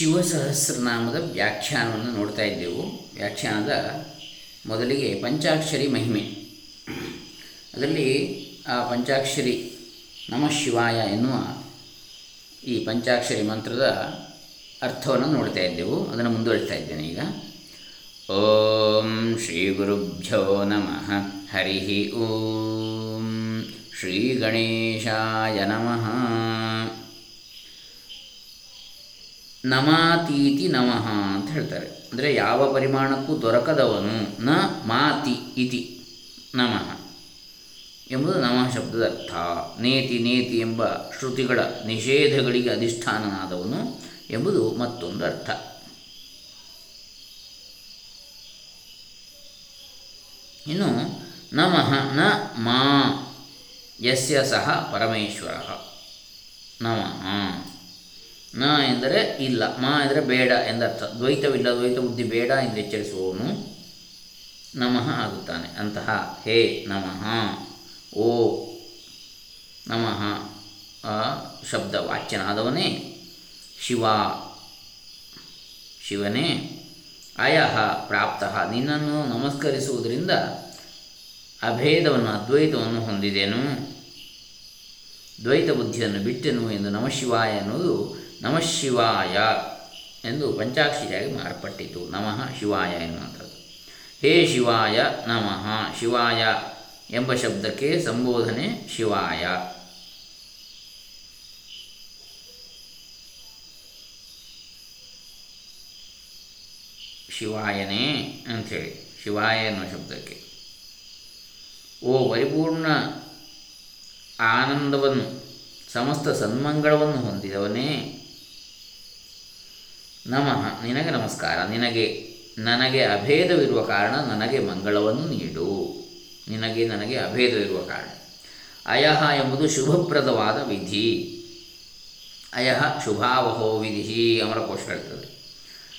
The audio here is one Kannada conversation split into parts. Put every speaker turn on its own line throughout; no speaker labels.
ಶಿವಸಹಸ್ರನಾಮದ ವ್ಯಾಖ್ಯಾನವನ್ನು ನೋಡ್ತಾ ಇದ್ದೆವು. ವ್ಯಾಖ್ಯಾನದ ಮೊದಲಿಗೆ ಪಂಚಾಕ್ಷರಿ ಮಹಿಮೆ. ಅದರಲ್ಲಿ ಆ ಪಂಚಾಕ್ಷರಿ ನಮಃ ಶಿವಾಯ ಎನ್ನುವ ಈ ಪಂಚಾಕ್ಷರಿ ಮಂತ್ರದ ಅರ್ಥವನ್ನು ನೋಡ್ತಾ ಇದ್ದೆವು. ಅದನ್ನು ಮುಂದುವರಿಸ್ತಾ ಇದ್ದೇನೆ ಈಗ. ಓಂ ಶ್ರೀ ಗುರುಭ್ಯೋ ನಮಃ. ಹರಿ ಓಂ. ಶ್ರೀ ಗಣೇಶಾಯ ನಮಃ. ನಮಾತೀತಿ ನಮಃ ಅಂತ ಹೇಳ್ತಾರೆ. ಅಂದರೆ ಯಾವ ಪರಿಮಾಣಕ್ಕೂ ದೊರಕದವನು ನ ಮಾತಿ ಇತಿ ನಮಃ ಎಂಬುದು ನಮಃ ಶಬ್ದದ ಅರ್ಥ ನೇತಿ ನೇತಿ ಎಂಬ ಶ್ರುತಿಗಳ ನಿಷೇಧಗಳಿಗೆ ಅಧಿಷ್ಠಾನನಾದವನು ಎಂಬುದು ಮತ್ತೊಂದು ಅರ್ಥ. ಇನ್ನು ನಮಃ ನ ಮಾ ಯಸ್ಯ ಸಹ ಪರಮೇಶ್ವರ. ನಮಃ. ನ ಎಂದರೆ ಇಲ್ಲ, ಮಾ ಎಂದರೆ ಬೇಡ ಎಂದರ್ಥ ದ್ವೈತವಿಲ್ಲ ದ್ವೈತ ಬುದ್ಧಿ ಬೇಡ ಎಂದು ಎಚ್ಚರಿಸುವವನು ನಮಃ ಆಗುತ್ತಾನೆ. ಅಂತಹ, ಹೇ ನಮಃ, ಓ ನಮಃ ಶಬ್ದ ವಾಚ್ಯನಾದವನೇ ಶಿವ, ಶಿವನೇ, ಅಯಃ ಪ್ರಾಪ್ತ, ನಿನ್ನನ್ನು ನಮಸ್ಕರಿಸುವುದರಿಂದ ಅಭೇದವನ್ನು, ಅದ್ವೈತವನ್ನು ಹೊಂದಿದೆನು. ದ್ವೈತ ಬುದ್ಧಿಯನ್ನು ಬಿಟ್ಟೆನು ಎಂದು ನಮಃಶಿವಾಯ ಎನ್ನುವುದು ನಮಃಶಿವಾಯ ಎಂದು ಪಂಚಾಕ್ಷರಿಯಾಗಿ ಮಾರ್ಪಟ್ಟಿತು. ನಮಃ ಶಿವಾಯ ಎನ್ನುವಂಥದ್ದು. ಹೇ ಶಿವಾಯ ನಮಃ ಶಿವಾಯ ಎಂಬ ಶಬ್ದಕ್ಕೆ ಸಂಬೋಧನೆ ಶಿವಾಯ. ಶಿವಾಯನೇ ಅಂಥೇಳಿ. ಶಿವಾಯ ಎನ್ನುವ ಶಬ್ದಕ್ಕೆ. ಓ ಪರಿಪೂರ್ಣ ಆನಂದವನ್ನು, ಸಮಸ್ತ ಸನ್ಮಂಗಳವನ್ನು ಹೊಂದಿದವನೇ ನಮಃ. ನಿನಗೆ ನಮಸ್ಕಾರ. ನಿನಗೆ, ನನಗೆ ಅಭೇದವಿರುವ ಕಾರಣ ನನಗೆ ಮಂಗಳವನ್ನು ನೀಡು. ನಿನಗೆ, ನನಗೆ ಅಭೇದವಿರುವ ಕಾರಣ. ಅಯಹ ಎಂಬುದು ಶುಭಪ್ರದವಾದ ವಿಧಿ. ಅಯಹ ಶುಭಾವಹೋ ವಿಧಿ ಅಮರಕೋಶ ಹೇಳ್ತದೆ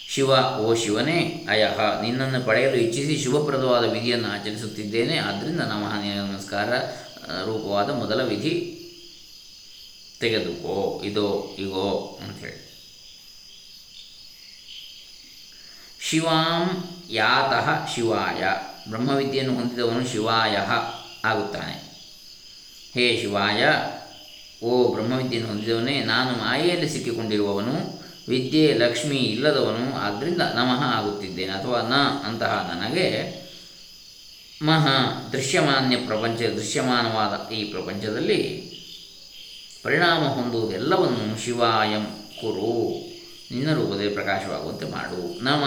ಶಿವ, ಓ ಶಿವನೇ ಅಯಹ ನಿನ್ನನ್ನು ಪಡೆಯಲು ಇಚ್ಛಿಸಿ ಶುಭಪ್ರದವಾದ ವಿಧಿಯನ್ನು ಆಚರಿಸುತ್ತಿದ್ದೇನೆ. ಆದ್ದರಿಂದ ನಮಃ, ನಿನಗೆ ನಮಸ್ಕಾರ ರೂಪವಾದ ಮೊದಲ ವಿಧಿ ತೆಗೆದುಕೋ. ಇದೋ, ಇಗೋ ಅಂಥೇಳಿ ಶಿವಾಂ ಯಾತಃ ಶಿವಾಯ. ಬ್ರಹ್ಮವಿದ್ಯೆಯನ್ನು ಹೊಂದಿದವನು ಶಿವಾಯ ಆಗುತ್ತಾನೆ. ಹೇ ಶಿವಾಯ, ಓ ಬ್ರಹ್ಮವಿದ್ಯೆಯನ್ನು ಹೊಂದಿದವನೇ, ನಾನು ಮಾಯೆಯಲ್ಲಿ ಸಿಕ್ಕಿಕೊಂಡಿರುವವನು, ವಿದ್ಯೆ ಲಕ್ಷ್ಮಿ ಇಲ್ಲದವನು ಆದ್ದರಿಂದ ನಮಃ ಆಗುತ್ತಿದ್ದೇನೆ. ಅಥವಾ ನ ಅಂತಹ ನನಗೆ ಮಹ ದೃಶ್ಯಮಾನ್ಯ ಪ್ರಪಂಚ, ದೃಶ್ಯಮಾನವಾದ ಈ ಪ್ರಪಂಚದಲ್ಲಿ ಪರಿಣಾಮ ಹೊಂದುವುದೆಲ್ಲವನ್ನು ಶಿವಾಯಂ ಕುರು. ನಿನ್ನ ರೂಪದಲ್ಲಿ ಪ್ರಕಾಶವಾಗುವಂತೆ ಮಾಡು. ನಮ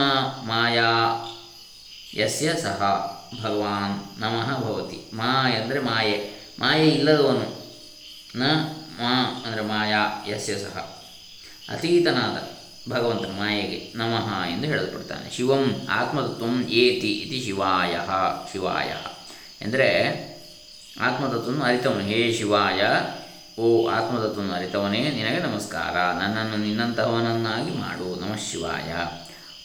ಮಾಯಾ. ಯಸ್ಯ ಸಹ ಭಗವಾನ್ ನಮಃ ಭವತಿ. ಮಾ ಎಂದರೆ ಮಾಯೆ. ಮಾಯೆ ಇಲ್ಲದವನು. ನ ಮಾ ಅಂದರೆ ಮಾಯಾ. ಯಸ್ಯ ಸಹ. ಅತೀತನಾದ ಭಗವಂತನ ಮಾಯೆಗೆ ನಮಃ ಎಂದು ಹೇಳಲ್ಪಡ್ತಾನೆ. ಶಿವಂ ಆತ್ಮತತ್ವಂ ಏತಿ ಇತಿ ಶಿವಾಯ. ಶಿವಾಯ. ಎಂದರೆ ಆತ್ಮತತ್ವವನ್ನು ಅರಿತವನು. ಹೇ ಶಿವಾಯ. ಓ ಆತ್ಮತತ್ವವನ್ನು ಅರಿತವನೇ ನಿನಗೆ ನಮಸ್ಕಾರ. ನನ್ನನ್ನು ನಿನ್ನಂತಹವನನ್ನಾಗಿ ಮಾಡು. ನಮಃ ಶಿವಾಯ.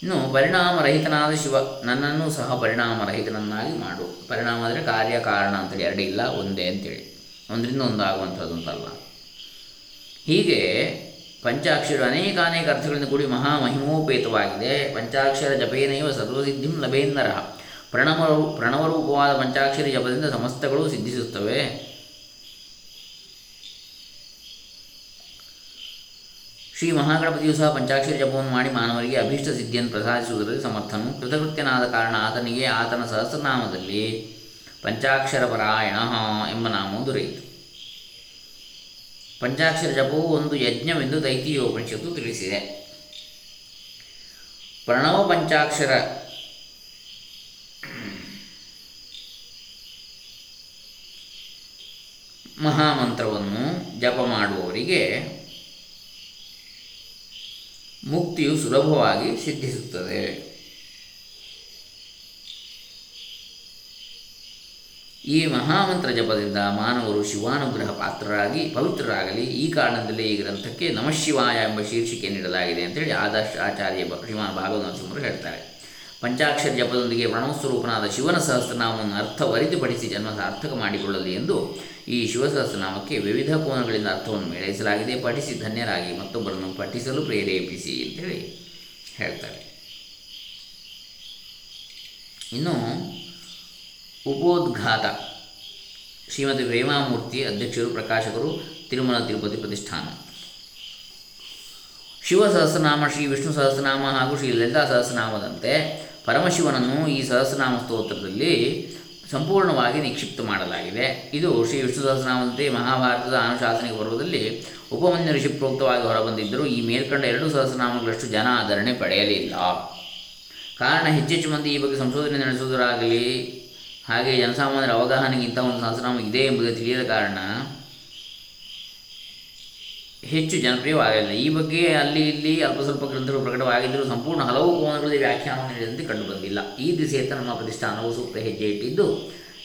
ಇನ್ನು ಪರಿಣಾಮರಹಿತನಾದ ಶಿವ, ನನ್ನನ್ನು ಸಹ ಪರಿಣಾಮರಹಿತನನ್ನಾಗಿ ಮಾಡು. ಪರಿಣಾಮ ಅಂದರೆ ಕಾರ್ಯ, ಕಾರಣ ಅಂತೇಳಿ. ಎರಡೇ ಇಲ್ಲ, ಒಂದೇ ಅಂತೇಳಿ. ಒಂದರಿಂದ ಒಂದು ಆಗುವಂಥದ್ದು ಅಂತಲ್ಲ ಹೀಗೆ ಪಂಚಾಕ್ಷರ ಅನೇಕ ಅನೇಕ ಅರ್ಥಗಳಿಂದ ಕೂಡಿ ಮಹಾಮಹಿಮೋಪೇತವಾಗಿದೆ. ಪಂಚಾಕ್ಷರ ಜಪೇನೈವ ಸರ್ವಸಿದ್ಧಿಂ ಲಭೇಂದರ. ಪ್ರಣವ ಪ್ರಣವರೂಪವಾದ ಪಂಚಾಕ್ಷರಿ ಜಪದಿಂದ ಸಮಸ್ತಗಳು ಸಿದ್ಧಿಸುತ್ತವೆ. ಶ್ರೀ ಮಹಾಗಣಪತಿಯು ಸಹ ಪಂಚಾಕ್ಷರಿ ಜಪವನ್ನು ಮಾಡಿ ಮಾನವರಿಗೆ ಅಭೀಷ್ಟ ಸಿದ್ಧಿಯನ್ನು ಪ್ರಸಾದಿಸುವುದರಲ್ಲಿ ಸಮರ್ಥನು. ಕೃತಕೃತ್ಯನಾದ ಕಾರಣ ಆತನಿಗೆ ಆತನ ಸಹಸ್ರನಾಮದಲ್ಲಿ ಪಂಚಾಕ್ಷರ ಪರಾಯಣ ಎಂಬ ನಾಮವು ದೊರೆಯಿತು. ಪಂಚಾಕ್ಷರ ಜಪವು ಒಂದು ಯಜ್ಞವೆಂದು ದೈತೀಯೋಪನಿಷತ್ತು ತಿಳಿಸಿದೆ. ಪ್ರಣವ ಪಂಚಾಕ್ಷರ ಮಹಾಮಂತ್ರವನ್ನು ಜಪ ಮಾಡುವವರಿಗೆ ಮುಕ್ತಿಯು ಸುಲಭವಾಗಿ ಸಿದ್ಧಿಸುತ್ತದೆ. ಈ ಮಹಾಮಂತ್ರ ಜಪದಿಂದ ಮಾನವರು ಶಿವಾನುಗ್ರಹ ಪಾತ್ರರಾಗಿ, ಪವಿತ್ರರಾಗಲಿ. ಈ ಕಾರಣದಲ್ಲೇ ಈ ಗ್ರಂಥಕ್ಕೆ ನಮಃಶಿವಾಯ ಎಂಬ ಶೀರ್ಷಿಕೆ ನೀಡಲಾಗಿದೆ ಅಂತೇಳಿ ಆದರ್ಶ ಆಚಾರ್ಯ ಶ್ರೀಮಾನ್ ನರಸಿಂಹರು ಹೇಳ್ತಾರೆ. ಪಂಚಾಕ್ಷರ ಜಪದೊಂದಿಗೆ ಪ್ರಣವಸ್ವರೂಪನಾದ ಶಿವನ ಸಹಸ್ರನಾಮವನ್ನು ಅರ್ಥ ಅರ್ಥವರಿತುಪಡಿಸಿ ಜನ್ಮ ಸಾರ್ಥಕ ಮಾಡಿಕೊಳ್ಳಲಿ ಎಂದು ಈ ಶಿವಸಹಸ್ರನಾಮಕ್ಕೆ ವಿವಿಧ ಕೋನಗಳಿಂದ ಅರ್ಥವನ್ನು ಮೇಳೈಸಲಾಗಿದೆ. ಪಠಿಸಿ ಧನ್ಯರಾಗಿ. ಮತ್ತೊಬ್ಬರನ್ನು ಪಠಿಸಲು ಪ್ರೇರೇಪಿಸಿ ಅಂತೇಳಿ ಹೇಳ್ತಾರೆ. ಇನ್ನು ಉಪೋದ್ಘಾತ. ಶ್ರೀಮತಿ ವೇಮಾಮೂರ್ತಿ, ಅಧ್ಯಕ್ಷರು, ಪ್ರಕಾಶಕರು, ತಿರುಮಲ ತಿರುಪತಿ ಪ್ರತಿಷ್ಠಾನ. ಶಿವ ಸಹಸ್ರನಾಮ, ಶ್ರೀ ವಿಷ್ಣು ಸಹಸ್ರನಾಮ ಹಾಗೂ ಶ್ರೀ ಲಲಿತಾ ಸಹಸ್ರನಾಮದಂತೆ ಪರಮಶಿವನನ್ನು ಈ ಸಹಸ್ರನಾಮ ಸ್ತೋತ್ರದಲ್ಲಿ ಸಂಪೂರ್ಣವಾಗಿ ನಿಕ್ಷಿಪ್ತ ಮಾಡಲಾಗಿದೆ. ಇದು ಶ್ರೀ ವಿಷ್ಣು ಸಹಸ್ರನಾಮದಂತೆ ಮಹಾಭಾರತದ ಅನುಶಾಸನಿಕ ಪರ್ವದಲ್ಲಿ ಉಪಮನ್ಯ ಋಷಿ ಪ್ರೋಕ್ತವಾಗಿ ಹೊರಬಂದಿದ್ದರೂ ಈ ಮೇಲ್ಕಂಡ ಎರಡು ಸಹಸ್ರನಾಮಗಳಷ್ಟು ಜನ ಆಧರಣೆ ಪಡೆಯಲಿಲ್ಲ. ಕಾರಣ ಹೆಚ್ಚೆಚ್ಚು ಮಂದಿ ಈ ಬಗ್ಗೆ ಸಂಶೋಧನೆ ನಡೆಸುವುದರಾಗಲಿ ಹಾಗೆ ಜನಸಾಮಾನ್ಯರ ಅವಗಾಹನೆಗಿಂತ ಒಂದು ಸಹಸ್ರನಾಮ ಇದೆ ಎಂಬುದೇ ತಿಳಿಯದ ಕಾರಣ ಹೆಚ್ಚು ಜನಪ್ರಿಯವಾಗಲಿಲ್ಲ. ಈ ಬಗ್ಗೆ ಅಲ್ಲಿ ಇಲ್ಲಿ ಅಲ್ಪ ಸ್ವಲ್ಪ ಗ್ರಂಥಗಳು ಪ್ರಕಟವಾಗಿದ್ದರೂ ಸಂಪೂರ್ಣ ಹಲವು ಕೋನಗಳಲ್ಲಿ ವ್ಯಾಖ್ಯಾನವನ್ನು ನೀಡಿದಂತೆ ಕಂಡುಬಂದಿಲ್ಲ. ಈ ದಿಸೆಯತ್ತ ನಮ್ಮ ಪ್ರತಿಷ್ಠಾನವು ಸೂಕ್ತ ಹೆಜ್ಜೆ ಇಟ್ಟಿದ್ದು,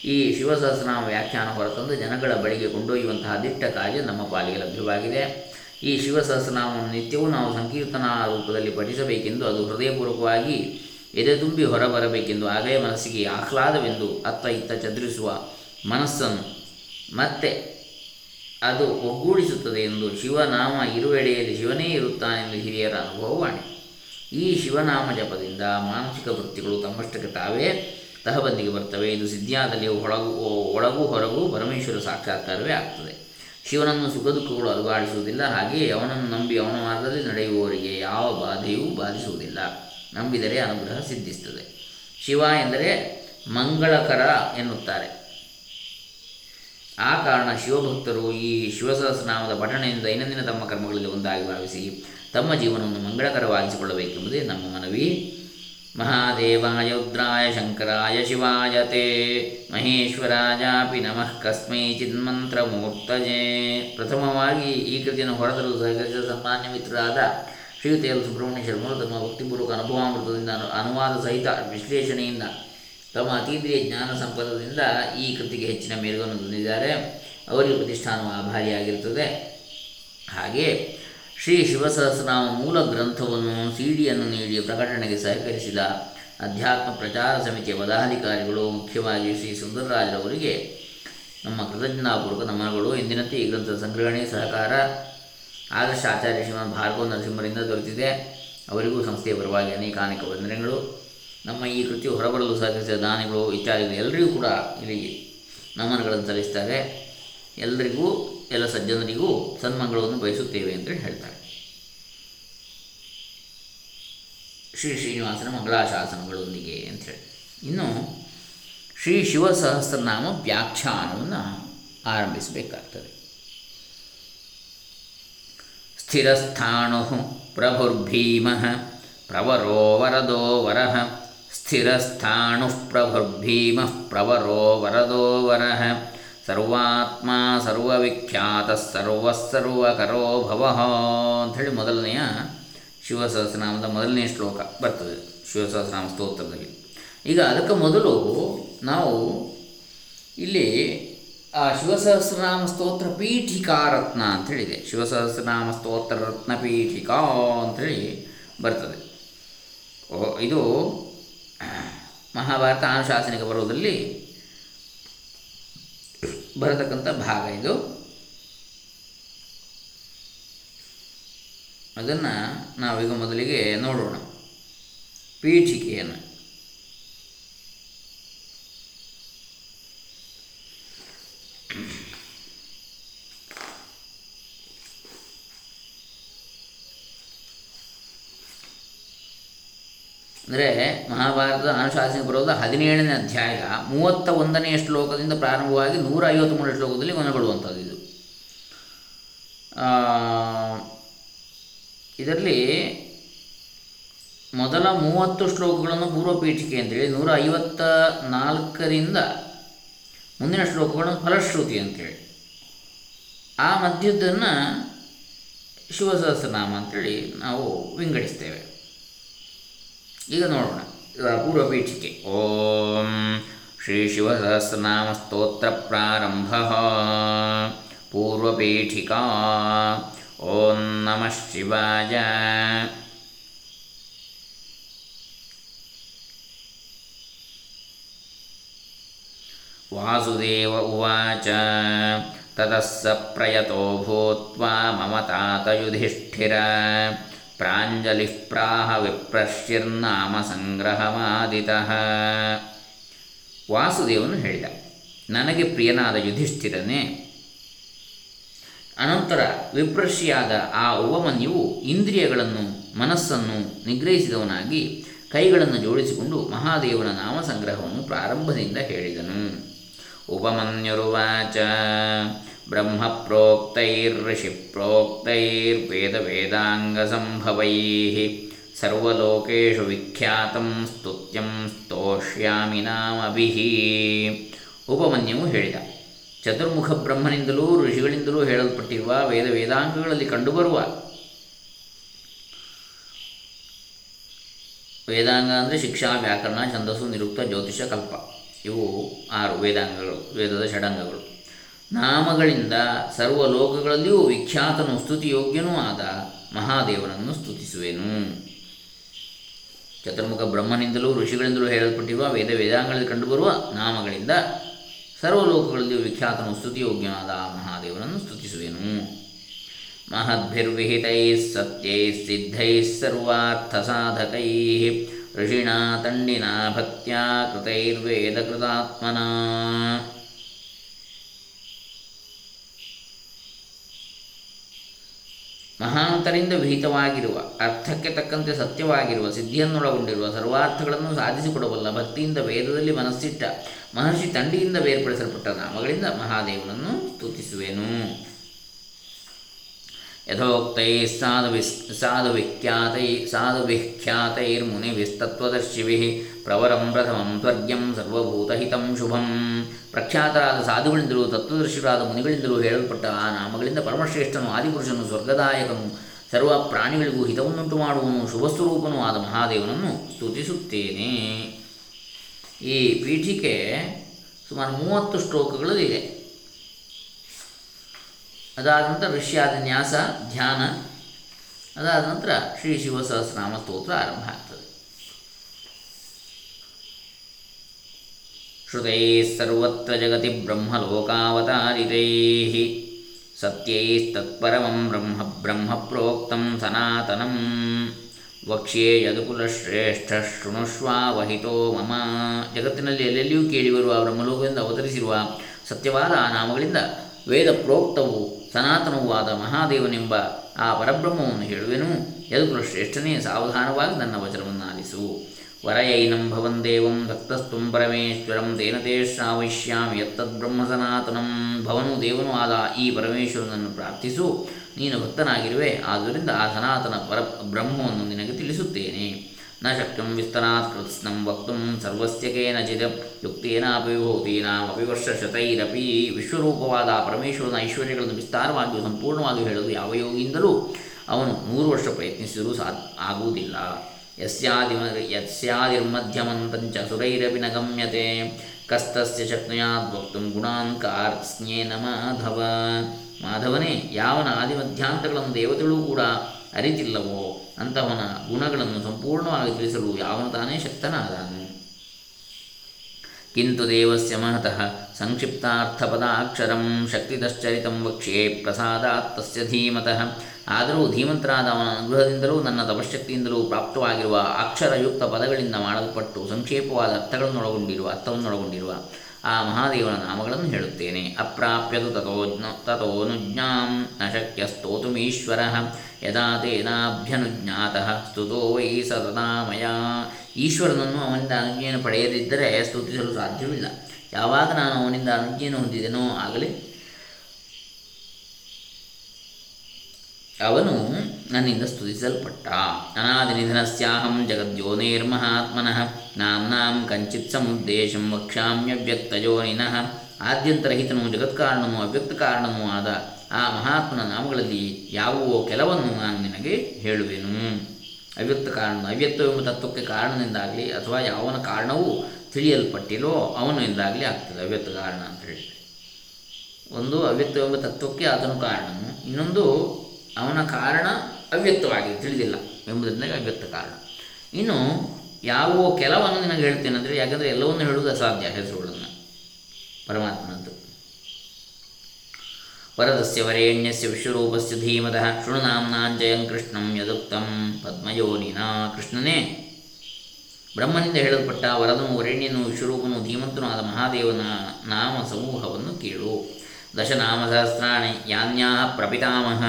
ಈ ಶಿವಸಹಸ್ರನಾಮ ವ್ಯಾಖ್ಯಾನ ಹೊರತಂದು ಜನಗಳ ಬಳಿಗೆ ಕೊಂಡೊಯ್ಯುವಂತಹ ದಿಟ್ಟ ಕಾರ್ಯ ನಮ್ಮ ಪಾಲಿಗೆ ಲಭ್ಯವಾಗಿದೆ. ಈ ಶಿವಸಹಸ್ರನಾಮವನ್ನು ನಿತ್ಯವೂ ನಾವು ಸಂಕೀರ್ತನಾ ರೂಪದಲ್ಲಿ ಪಠಿಸಬೇಕೆಂದು ಅದು ಹೃದಯಪೂರ್ವಕವಾಗಿ ಎದೆ ತುಂಬಿ ಹೊರಬರಬೇಕೆಂದು ಆಗಲೇ ಮನಸ್ಸಿಗೆ ಆಹ್ಲಾದವೆಂದು ಅತ್ತ ಇತ್ತ ಚದುರಿಸುವ ಮನಸ್ಸನ್ನು ಮತ್ತೆ ಅದು ಒಗ್ಗೂಡಿಸುತ್ತದೆ ಎಂದು ಶಿವನಾಮ ಇರುವೆಡೆಯಲ್ಲಿ ಶಿವನೇ ಇರುತ್ತಾನೆಂದು ಹಿರಿಯರ ಅನುಭವವಾಣಿ ಈ ಶಿವನಾಮ ಜಪದಿಂದ ಮಾನಸಿಕ ವೃತ್ತಿಗಳು ತಮ್ಮಷ್ಟಕ್ಕೆ ತಾವೇ ತಹಬಂದಿಗೆ ಬರ್ತವೆ. ಇದು ಸಿದ್ಧಿಯಾದಲ್ಲಿ ಒಳಗು ಒಳಗೂ ಹೊರಗು ಪರಮೇಶ್ವರ ಸಾಕ್ಷಾತ್ಕಾರವೇ ಆಗ್ತದೆ. ಶಿವನನ್ನು ಸುಖ ದುಃಖಗಳು ಅಲುಗಾಡಿಸುವುದಿಲ್ಲ. ಹಾಗೆಯೇ ಅವನನ್ನು ನಂಬಿ ಅವನ ಮಾರ್ಗದಲ್ಲಿ ನಡೆಯುವವರಿಗೆ ಯಾವ ಬಾಧೆಯೂ ಬಾಧಿಸುವುದಿಲ್ಲ. ನಂಬಿದರೆ ಅನುಗ್ರಹ ಸಿದ್ಧಿಸುತ್ತದೆ. ಶಿವ ಎಂದರೆ ಮಂಗಳಕರ ಎನ್ನುತ್ತಾರೆ. ಆ ಕಾರಣ ಶಿವಭಕ್ತರು ಈ ಶಿವಸಹಸ್ರನಾಮದ ಪಠಣೆಯಿಂದ ದೈನಂದಿನ ತಮ್ಮ ಕರ್ಮಗಳಲ್ಲಿ ಒಂದಾಗಿ ಭಾವಿಸಿ ತಮ್ಮ ಜೀವನವನ್ನು ಮಂಗಳಕರವಾಗಿಸಿಕೊಳ್ಳಬೇಕೆಂಬುದೇ ನಮ್ಮ ಮನವಿ. ಮಹಾದೇವಾಯ ರುದ್ರಾಯ ಶಂಕರಾಯ ಶಿವಾಯ ತೇ ಮಹೇಶ್ವರಾಜಾಪಿ ನಮಃ. ಕಸ್ಮೈ ಚಿನ್ಮಂತ್ರಮೂರ್ತಜೇ. ಪ್ರಥಮವಾಗಿ ಈ ಕೃತಿಯನ್ನು ಹೊರತರಲು ಸಹಕರಿಸಿದ ಸಾಮಾನ್ಯ ಮಿತ್ರರಾದ ಶ್ರೀಯುತ ಸುಬ್ರಹ್ಮಣ್ಯ ಶರ್ಮರು ತಮ್ಮ ಭಕ್ತಿಪೂರ್ವಕ ಅನುಭವಾಮೃತದಿಂದ ಅನುವಾದ ಸಹಿತ ವಿಶ್ಲೇಷಣೆಯಿಂದ ತಮ್ಮ ಅತೀಂದ್ರಿಯ ಜ್ಞಾನ ಸಂಪದದಿಂದ ಈ ಕೃತಿಗೆ ಹೆಚ್ಚಿನ ಮೇಲುಗನ್ನು ತಂದಿದ್ದಾರೆ. ಅವರಿಗೆ ಪ್ರತಿಷ್ಠಾನವು ಆಭಾರಿಯಾಗಿರುತ್ತದೆ. ಹಾಗೆ ಶ್ರೀ ಶಿವಸಹಸ್ರನಾಮ ಮೂಲ ಗ್ರಂಥವನ್ನು ಸಿಡಿಯನ್ನು ನೀಡಿ ಪ್ರಕಟಣೆಗೆ ಸಹಕರಿಸಿದ ಅಧ್ಯಾತ್ಮ ಪ್ರಚಾರ ಸಮಿತಿಯ ಪದಾಧಿಕಾರಿಗಳು ಮುಖ್ಯವಾಗಿ ಶ್ರೀ ಸುಂದರರಾಜರವರಿಗೆ ನಮ್ಮ ಕೃತಜ್ಞತಾಪೂರ್ವಕ ನಮನಗಳು. ಎಂದಿನಂತೆ ಈ ಗ್ರಂಥದ ಸಂಗ್ರಹಣೆ, ಸಹಕಾರ ಆದರ್ಶ ಆಚಾರ್ಯ ಶ್ರೀಮನ್ ಭಾರ್ಗವ ನರಸಿಂಹರಿಂದ ದೊರೆತಿದೆ. ಅವರಿಗೂ ಸಂಸ್ಥೆಯ ಪರವಾಗಿ ಅನೇಕ ಅನೇಕ ವಂದನೆಗಳು. ನಮ್ಮ ಈ ಕೃತಿಯು ಹೊರಬರಲು ಸಹಕರಿಸಿದ ದಾನಿಗಳು, ಇತ್ಯಾದಿಗಳು ಎಲ್ಲರಿಗೂ ಕೂಡ ಇಲ್ಲಿ ನಮನಗಳನ್ನು ಸಲ್ಲಿಸ್ತಾರೆ. ಎಲ್ಲರಿಗೂ ಎಲ್ಲ ಸಜ್ಜನರಿಗೂ ಸನ್ಮಂಗಳವನ್ನು ಬಯಸುತ್ತೇವೆ ಅಂತ ಹೇಳ್ತಾರೆ. ಶ್ರೀ ಶ್ರೀನಿವಾಸನ ಮಂಗಳಾಶಾಸನಗಳೊಂದಿಗೆ ಅಂಥೇಳಿ ಇನ್ನು ಶ್ರೀ ಶಿವಸಹಸ್ರನಾಮ ವ್ಯಾಖ್ಯಾನವನ್ನು ಆರಂಭಿಸಬೇಕಾಗ್ತದೆ. ಸ್ಥಿರಸ್ಥಾಣು ಪ್ರಭುರ್ಭೀಮ ಪ್ರವರೋ ವರದೋ ಸ್ಥಿರಸ್ಥಾಣು ಪ್ರಭುರ್ಭೀಮ ಪ್ರವರೋ ವರದೋ ವರ ಸರ್ವಾತ್ಮ ಸರ್ವವಿಖ್ಯಾತ ಸರ್ವಸರ್ವಕರೋ ಭವ ಅಂಥೇಳಿ ಮೊದಲನೆಯ ಶಿವಸಹಸ್ರನಾಮದ ಮೊದಲನೇ ಶ್ಲೋಕ ಬರ್ತದೆ, ಶಿವಸಹಸ್ರನಾಮ ಸ್ತೋತ್ರದಲ್ಲಿ. ಈಗ ಅದಕ್ಕೆ ಮೊದಲು ನಾವು ಇಲ್ಲಿ ಆ ಶಿವಸಹಸ್ರನಾಮ ಸ್ತೋತ್ರ ಪೀಠಿಕಾ ರತ್ನ ಅಂಥೇಳಿದೆ. ಶಿವಸಹಸ್ರನಾಮ ಸ್ತೋತ್ರ ರತ್ನ ಪೀಠಿಕಾ ಅಂಥೇಳಿ ಬರ್ತದೆ. ಓ, ಇದು ಮಹಾಭಾರತ ಅನುಶಾಸನಿಕ ಪರ್ವದಲ್ಲಿ ಬರತಕ್ಕಂಥ ಭಾಗ ಇದು. ಅದನ್ನು ನಾವೀಗ ಮೊದಲಿಗೆ ನೋಡೋಣ. ಪೀಠಿಕೆಯನ್ನು. ಅಂದರೆ ಮಹಾಭಾರತದ ಅನುಶಾಸನ ಬರೋದು ಹದಿನೇಳನೇ ಅಧ್ಯಾಯ ಮೂವತ್ತ ಒಂದನೆಯ ಶ್ಲೋಕದಿಂದ ಪ್ರಾರಂಭವಾಗಿ ನೂರ ಐವತ್ತ್ಮೂರನೇ ಶ್ಲೋಕದಲ್ಲಿ ಕೊನೆಗೊಳ್ಳುವಂಥದ್ದು ಇದು. ಇದರಲ್ಲಿ ಮೊದಲ ಮೂವತ್ತು ಶ್ಲೋಕಗಳನ್ನು ಪೂರ್ವ ಪೀಠಿಕೆ ಅಂತೇಳಿ ನೂರ ಐವತ್ತ ನಾಲ್ಕರಿಂದ ಮುಂದಿನ ಶ್ಲೋಕಗಳನ್ನು ಫಲಶ್ರುತಿ ಅಂತೇಳಿ. ಆ ಮಧ್ಯದನ್ನು ಶಿವಸಹಸ್ರನಾಮ ಅಂತೇಳಿ ನಾವು ವಿಂಗಡಿಸ್ತೇವೆ. ಈಗ ನೋಡೋಣ इदं नोडोण इदा पूर्वपीठिके ॐ श्रीशिवसहस्रनामस्तोत्रप्रारम्भः पूर्वपीठिका ॐ नमः शिवाज वासुदेव उवाच ततः स प्रयतो भूत्वा मम तातयुधिष्ठिर ಪ್ರಾಂಜಲಿ ಪ್ರಾಹ ವಿಪ್ರಶ್ಚಿರ್ನಾಮ ಸಂಗ್ರಹಮಾದಿತಃ ವಾಸುದೇವನು ಹೇಳಿದ, ನನಗೆ ಪ್ರಿಯನಾದ ಯುಧಿಷ್ಠಿರನೇ, ಅನಂತರ ವಿಪ್ರಶಿಯಾದ ಆ ಉಪಮನ್ಯುವು ಇಂದ್ರಿಯಗಳನ್ನು, ಮನಸ್ಸನ್ನು ನಿಗ್ರಹಿಸಿದವನಾಗಿ ಕೈಗಳನ್ನು ಜೋಡಿಸಿಕೊಂಡು ಮಹಾದೇವನ ನಾಮ ಸಂಗ್ರಹವನ್ನು ಪ್ರಾರಂಭದಿಂದ ಹೇಳಿದನು. ಉಪಮನ್ಯುರುವಾಚ ಬ್ರಹ್ಮ सर्वलोकेषु ವಿಖ್ಯಾತಂ ಸ್ತುತ್ಯಂ ಸ್ತೋಷ್ಯಾಮಿ ನಾಮಭಿ ಉಪಮನ್ಯವು ಹೇಳಿದ ಚತುರ್ಮುಖ ಬ್ರಹ್ಮನಿಂದಲೂ ಋಷಿಗಳಿಂದಲೂ ಹೇಳಲ್ಪಟ್ಟಿರುವ ವೇದ ವೇದಾಂಗಗಳಲ್ಲಿ ಕಂಡುಬರುವ ವೇದಾಂಗ ಅಂದರೆ ಶಿಕ್ಷಾ ವ್ಯಾಕರಣ, ಛಂದಸ್ಸು, ನಿರುಕ್ತ, ಜ್ಯೋತಿಷ, ಕಲ್ಪ. ಇವು ಆರು ವೇದಾಂಗಗಳು, ವೇದದ ಷಡಂಗಗಳು. ನಾಮಗಳಿಂದ ಸರ್ವ ಲೋಕಗಳಲ್ಲಿಯೂ ವಿಖ್ಯಾತನು ಸ್ತುತಿಯೋಗ್ಯನೂ ಆದ ಮಹಾದೇವನನ್ನು ಸ್ತುತಿಸುವೆನು. ಚತುರ್ಮುಖ ಬ್ರಹ್ಮನಿಂದಲೂ ಋಷಿಗಳಿಂದಲೂ ಹೇಳಲ್ಪಟ್ಟಿರುವ ವೇದ ವೇದಾಂಗಗಳಲ್ಲಿ ಕಂಡುಬರುವ ನಾಮಗಳಿಂದ ಸರ್ವಲೋಕಗಳಲ್ಲಿಯೂ ವಿಖ್ಯಾತನು ಸ್ತುತಿಯೋಗ್ಯನಾದ ಮಹಾದೇವನನ್ನು ಸ್ತುತಿಸುವೆನು. ಮಹದ್ಭಿರ್ವಿಹಿತೈ ಸತ್ಯೈ ಸಿದ್ಧೈ ಸರ್ವಾರ್ಥ ಸಾಧಕೈ ಋಷಿಣಾ ತಂಡಿನ ಭಕ್ತ್ಯಾ ಕೃತೈರ್ವೇದ ಕೃತಾತ್ಮನಾ ಮಹಾಂತರಿಂದ ವಿಹಿತವಾಗಿರುವ, ಅರ್ಥಕ್ಕೆ ತಕ್ಕಂತೆ ಸತ್ಯವಾಗಿರುವ, ಸಿದ್ಧಿಯನ್ನೊಳಗೊಂಡಿರುವ ಸರ್ವಾರ್ಥಗಳನ್ನು ಸಾಧಿಸಿಕೊಡಬಲ್ಲ ಭಕ್ತಿಯಿಂದ ವೇದದಲ್ಲಿ ಮನಸ್ಸಿಟ್ಟ ಮಹರ್ಷಿ ತಂಡಿಯಿಂದ ಬೇರ್ಪಡಿಸಲ್ಪಟ್ಟ ನಾಮಗಳಿಂದ ಮಹಾದೇವನನ್ನು ಸ್ತುತಿಸುವೆನು. ಯಥೋಕ್ತೈः ಸಾಧುವಿಸ್, ಸಾಧುವಿಖ್ಯಾತೈ ಸಾಧುವಿಖ್ಯಾತೈರ್ಮುನಿಭಿಸ್ತತ್ವದರ್ಶಿಭಿः ಪ್ರವರಂ ಪ್ರಥಮಂ ತ್ವರ್ಗ್ಯಂ ಸರ್ವಭೂತಹಿತಂ ಶುಭಂ. ಪ್ರಖ್ಯಾತರಾದ ಸಾಧುಗಳಿಂದಲೂ ತತ್ವದರ್ಶಿಗಳಾದ ಮುನಿಗಳಿಂದಲೂ ಹೇಳಲ್ಪಟ್ಟ ಆ ನಾಮಗಳಿಂದ ಪರಮಶ್ರೇಷ್ಠನು, ಆದಿಪುರುಷನು, ಸ್ವರ್ಗದಾಯಕನು, ಸರ್ವ ಪ್ರಾಣಿಗಳಿಗೂ ಹಿತವನ್ನುಂಟು ಮಾಡುವನು, ಶುಭಸ್ವರೂಪನೂ ಆದ ಮಹಾದೇವನನ್ನು ಸ್ತುತಿಸುತ್ತೇನೆ. ಈ ಪೀಠಿಕೆ ಸುಮಾರು ಮೂವತ್ತು ಇದೆ. ಅದಾದ ನಂತರ ಋಷ್ಯಾದ ನ್ಯಾಸ, ಧ್ಯಾನ, ಅದಾದ ನಂತರ ಶ್ರೀ ಶಿವಸಹಸ್ರನಾಮ ಸ್ತೋತ್ರ ಆರಂಭ ಆಗ್ತದೆ. ಶ್ರುತೈ ಸರ್ವತ್ರ ಜಗತಿ ಬ್ರಹ್ಮಲೋಕಾವತಾರಿತೈ ಸತ್ಯೈಸ್ತತ್ಪರಮಂ ಬ್ರಹ್ಮ ಬ್ರಹ್ಮ ಪ್ರೋಕ್ತಂ ಸನಾತನಂ ವಕ್ಷ್ಯೇ ಯದುಕುಲಶ್ರೇಷ್ಠ ಶೃಣುಷ್ವಾವಹಿತೋ ಮಮ ಜಗತ್ತಿನಲ್ಲಿ ಎಲ್ಲೆಲ್ಲಿಯೂ ಕೇಳಿಬರುವ ಬ್ರಹ್ಮಲೋಕದಿಂದ ಅವತರಿಸಿರುವ ಸತ್ಯವಾದ ಆ ನಾಮಗಳಿಂದ ವೇದ ಪ್ರೋಕ್ತವು ಸನಾತನವೂ ಆದ ಮಹಾದೇವನೆಂಬ ಆ ಪರಬ್ರಹ್ಮವನ್ನು ಹೇಳುವೆನು. ಯದುಕುಲಶ್ರೇಷ್ಠನೇ ಸಾವಧಾನವಾಗಿ ನನ್ನ ವಚನವನ್ನು ವರಯೈನಂ ಭವನ್ ದೇವಂ ಭಕ್ತಸ್ತ್ವಂ ಪರಮೇಶ್ವರಂ ತೇನತೆ ಯತ್ತದ್ ಬ್ರಹ್ಮ ಸನಾತನಂ ಭವನು ದೇವನು ಆದ ಈ ಪರಮೇಶ್ವರನನ್ನು ಪ್ರಾರ್ಥಿಸು ನೀನು ಭಕ್ತನಾಗಿರುವೆ, ಆದ್ದರಿಂದ ಆ ಸನಾತನ ಪರ ಬ್ರಹ್ಮವನ್ನು ನಿನಗೆ ತಿಳಿಸುತ್ತೇನೆ। ನ ಶಕ್ಯಂ ವಿಸ್ತರಾತ್ ಕೃತ್ಸ್ನಂ ವಕ್ತುಂ ಸರ್ವಸ್ಯ ಕೇನಚಿತ್ ಯುಕ್ತೇನಾಪಿ ವಿಭೂತೀನಾಮಪಿ ವರ್ಷಶತೈರಪಿ ವಿಶ್ವರೂಪವಾದ ಪರಮೇಶ್ವರನ ಐಶ್ವರ್ಯಗಳನ್ನು ವಿಸ್ತಾರವಾಗಿಯೂ ಸಂಪೂರ್ಣವಾಗಿಯೂ ಹೇಳಲು ಯಾವ ಯೋಗಿಯಿಂದಲೂ ಅವನು ನೂರು ವರ್ಷ ಪ್ರಯತ್ನಿಸಿದರೂ ಸಾ ಆಗುವುದಿಲ್ಲ. ಯಸ್ಯಾದಿ ಯಸ್ಯಾದಿರ್ಮಧ್ಯಮಂತಂಚ ಸುರೈರಪಿ ನ ಗಮ್ಯತೆ ಕಸ್ತಸ್ಯ ಶಕ್ನುಯಾತ್ ವಕ್ತು ಗುಣಾನ್ ಕಾರ್ಸ್ನೇನ ಮಾಧವ ಮಾಧವನೇ ಯಾವನ ಆದಿಮಧ್ಯಾಂತಗಳನ್ನು ದೇವತೆಗಳು ಕೂಡ ಅರಿತಿಲ್ಲವೋ ಅಂತವನ ಗುಣಗಳನ್ನು ಸಂಪೂರ್ಣವಾಗಿ ತಿಳಿಸಲು ಯಾವನು ತಾನೇ ಶಕ್ತನಾದನು। ಕಿಂತು ದೇವಸ್ಯ ಮಹತಃ ಸಂಕ್ಷಿಪ್ತಾರ್ಥಪದಾಕ್ಷರಂ ಶಕ್ತಿತಶ್ಚರಿತಂ ವಕ್ಷ್ಯೆ ಪ್ರಸಾದಾತ್ ತಸ್ಯ ಧೀಮತಃ ಆದರೂ ಧೀಮಂತರಾದ ಅವನ ಅನುಗ್ರಹದಿಂದಲೂ ನನ್ನ ತಪಶಕ್ತಿಯಿಂದಲೂ ಪ್ರಾಪ್ತವಾಗಿರುವ ಅಕ್ಷರಯುಕ್ತ ಪದಗಳಿಂದ ಮಾಡಲ್ಪಟ್ಟು ಸಂಕ್ಷೇಪವಾದ ಅರ್ಥಗಳನ್ನೊಳಗೊಂಡಿರುವ ಅರ್ಥವನ್ನೊಳಗೊಂಡಿರುವ ಆ ಮಹಾದೇವನ ನಾಮಗಳನ್ನು ಹೇಳುತ್ತೇನೆ. ಅಪ್ರಾಪ್ಯತು ತಥೋಜ್ಞ ತಥೋನುಜ್ಞಾಂ ನ ಶಕ್ಯ ಸ್ತೋತುಮೀಶ್ವರ ಯದಾ ತೇನಾಭ್ಯನುಜ್ಞಾತಃ. ಸ್ತುತೋ ವೈ ಸತನಾಮಯ ಈಶ್ವರನನ್ನು ಅವನಿಂದ ಅನುಜ್ಞೆಯನ್ನು ಪಡೆಯದಿದ್ದರೆ ಸ್ತುತಿಸಲು ಸಾಧ್ಯವಿಲ್ಲ. ಯಾವಾಗ ನಾನು ಅವನಿಂದ ಅನುಜ್ಞೆಯನ್ನು ಹೊಂದಿದೆನೋ ಆಗಲಿ, ಅವನು ನನ್ನಿಂದ ಸ್ತುತಿಸಲ್ಪಟ್ಟ. ಅನಾದಿ ನಿಧನಸ್ಯಾಹಂ ಜಗದ್ಯೋನೇರ್ಮಹಾತ್ಮನಃ ನಾಂನಾಂ ಕಂಚಿತ್ ಸಮುದ್ದೇಶಂ ವಕ್ಷ್ಯಾಮ್ಯವ್ಯಕ್ತಯೋನಿನಃ ಆದ್ಯಂತರಹಿತನು ಜಗತ್ಕಾರಣನೂ ಅವ್ಯಕ್ತ ಕಾರಣನೂ ಆದ ಆ ಮಹಾತ್ಮನ ನಾಮಗಳಲ್ಲಿ ಯಾವುವೋ ಕೆಲವನ್ನು ನಾನು ನಿನಗೆ ಹೇಳುವೆನು. ಅವ್ಯಕ್ತ ಕಾರಣ ಅವ್ಯಕ್ತ ಎಂಬ ತತ್ವಕ್ಕೆ ಕಾರಣದಿಂದಾಗಲಿ ಅಥವಾ ಯಾವನ ಕಾರಣವೂ ತಿಳಿಯಲ್ಪಟ್ಟಿಲ್ಲೋ ಅವನು ಎಂದಾಗಲಿ ಆಗ್ತದೆ ಅವ್ಯಕ್ತ ಕಾರಣ ಅಂತ ಹೇಳಿ. ಒಂದು ಅವ್ಯಕ್ತ ಎಂಬ ತತ್ವಕ್ಕೆ ಆತನು ಕಾರಣ ಇನ್ನೊಂದು ಅವನ ಕಾರಣ ಅವ್ಯಕ್ತವಾಗಿ ತಿಳಿದಿಲ್ಲ ಎಂಬುದರಿಂದ ಅವ್ಯಕ್ತ ಕಾರಣ. ಇನ್ನು ಯಾವ ಕೆಲವನ್ನು ನಿನಗೆ ಹೇಳ್ತೇನೆ ಅಂದರೆ ಯಾಕಂದರೆ ಎಲ್ಲವನ್ನು ಹೇಳುವುದು ಅಸಾಧ್ಯ ಹೆಸರುಗಳನ್ನು, ಪರಮಾತ್ಮನದ್ದು. ವರದಸ್ಯ ವರೇಣ್ಯಸ್ಯ ವಿಶ್ವರೂಪಸ್ಯ ಧೀಮತಃ ಶೃಣುನಾಂನಾಂಜಯಂ ಕೃಷ್ಣಂ ಯದುಕ್ತಂ ಪದ್ಮಯೋನಿನಾ ಕೃಷ್ಣನೇ ಬ್ರಹ್ಮನಿಂದ ಹೇಳಲ್ಪಟ್ಟ ವರದನು ವರೆಣ್ಯನು ವಿಶ್ವರೂಪನು ಧೀಮಂತನು ಆದ ಮಹಾದೇವನ ನಾಮ ಸಮೂಹವನ್ನು ಕೇಳು. ದಶನಾಮಸಹಸ್ರಾಣಿ ಯಾನ್ಯಾ ಪ್ರಪಿತಾಮಹ,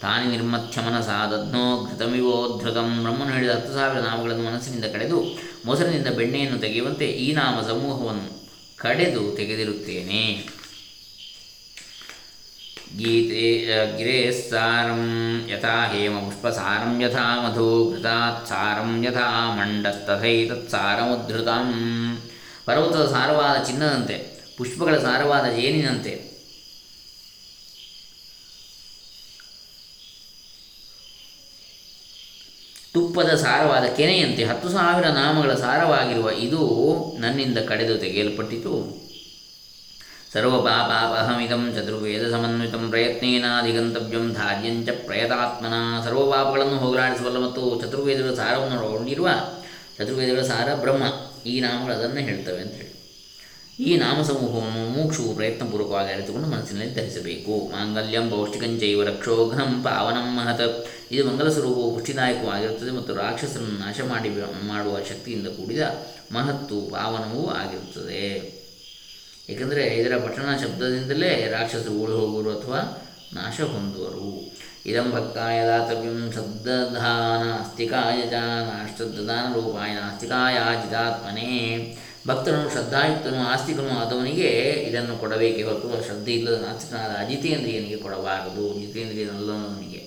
ತಾನಿ ನಿರ್ಮಥ್ಯ ಮನಸಾ ದಧ್ನೋ ಘೃತಮಿವೋದ್ಧೃತಂ ಬ್ರಹ್ಮನು ಹೇಳಿದ ಹತ್ತು ಸಾವಿರ ನಾಮಗಳನ್ನು ಮನಸ್ಸಿನಿಂದ ಕಡೆದು ಮೊಸರಿನಿಂದ ಬೆಣ್ಣೆಯನ್ನು ತೆಗೆಯುವಂತೆ ಈ ನಾಮ ಸಮೂಹವನ್ನು ಕಡೆದು ತೆಗೆದಿರುತ್ತೇನೆ. ಗೀತೆ ಗಿರೇಸ್ಸಾರಂ ಯಥಾ ಹೇಮಪುಷ್ಪಸಾರಂ ಯಥಾ ಮಧು ಘೃತಾತ್ಸಾರಂ ಯಥಾ ಮಂಡಸ್ತಥೈತತ್ಸಾರಮುದ್ಧೃತಂ ಪರ್ವತದ ಸಾರವಾದ ಚಿನ್ನದಂತೆ ಪುಷ್ಪಗಳ ಸಾರವಾದ ಜೇನಿನಂತೆ. ತುಪ್ಪದ ಸಾರವಾದ ಕೆನೆಯಂತೆ ಹತ್ತು ಸಾವಿರ ನಾಮಗಳ ಸಾರವಾಗಿರುವ ಇದು ನನ್ನಿಂದ ಕಡೆದು ತೆಗೆಯಲ್ಪಟ್ಟಿತು. ಸರ್ವಪಾಪಾಪಹಮಿದಂ ಚತುರ್ವೇದ ಸಮನ್ವಿತಂ ಪ್ರಯತ್ನೇನಾಧಿಗಂತವ್ಯಂ ಧಾರ್ಯಂಚ ಪ್ರಯತಾತ್ಮನ ಸರ್ವಪಾಪಗಳನ್ನು ಹೋಗಲಾಡಿಸಬಲ್ಲ ಮತ್ತು ಚತುರ್ವೇದಗಳ ಸಾರವನ್ನು ಒಳಗೊಂಡಿರುವ ಚತುರ್ವೇದಗಳ ಸಾರ ಬ್ರಹ್ಮ ಈ ನಾಮಗಳು ಅದನ್ನು ಹೇಳ್ತವೆ ಅಂತ ಹೇಳಿ ಈ ನಾಮ ಸಮೂಹವನ್ನು ಮೋಕ್ಷವು ಪ್ರಯತ್ನಪೂರ್ವಕವಾಗಿ ಅರಿತುಕೊಂಡು ಮನಸ್ಸಿನಲ್ಲಿ ಧರಿಸಬೇಕು ಮಾಂಗಲ್ಯಂ ಪೌಷ್ಟಿಕಂಚೈವ ರಕ್ಷೋಘ್ನಂ ಪಾವನಂ ಮಹತ್ ಇದು ಮಂಗಲ ಸ್ವರೂಪವು ಪುಷ್ಟಿದಾಯಕವಾಗಿರುತ್ತದೆ ಮತ್ತು ರಾಕ್ಷಸರನ್ನು ನಾಶ ಮಾಡಿ ಮಾಡುವ ಶಕ್ತಿಯಿಂದ ಕೂಡಿದ ಮಹತ್ತು ಪಾವನವೂ ಆಗಿರುತ್ತದೆ ಏಕೆಂದರೆ ಇದರ ಪಠಣ ಶಬ್ದದಿಂದಲೇ ರಾಕ್ಷಸರು ಓಡಿ ಹೋಗುವರು ಅಥವಾ ನಾಶ ಹೊಂದುವರು. ಇದಂ ಭಕ್ತಾಯ ದಾತವ್ಯಂ ಚ ನಾಷ್ಟದಾನ ರೂಪಾಯ ನಾಸ್ತಿಕಾಯ ಭಕ್ತನು ಶ್ರದ್ಧಾಯುಕ್ತನು ಆಸ್ತಿಕನು ಆದವನಿಗೆ ಇದನ್ನು ಕೊಡಬೇಕೇ ಹೊರತು ಶ್ರದ್ಧೆ ಇಲ್ಲದ ನಾಸ್ತಿಕನಾದ ಅಜಿತೇಂದ್ರಿಯನಿಗೆ ಕೊಡಬಾರದು. ಜಿತೇಂದ್ರಿಯನಲ್ಲದವನಿಗೆ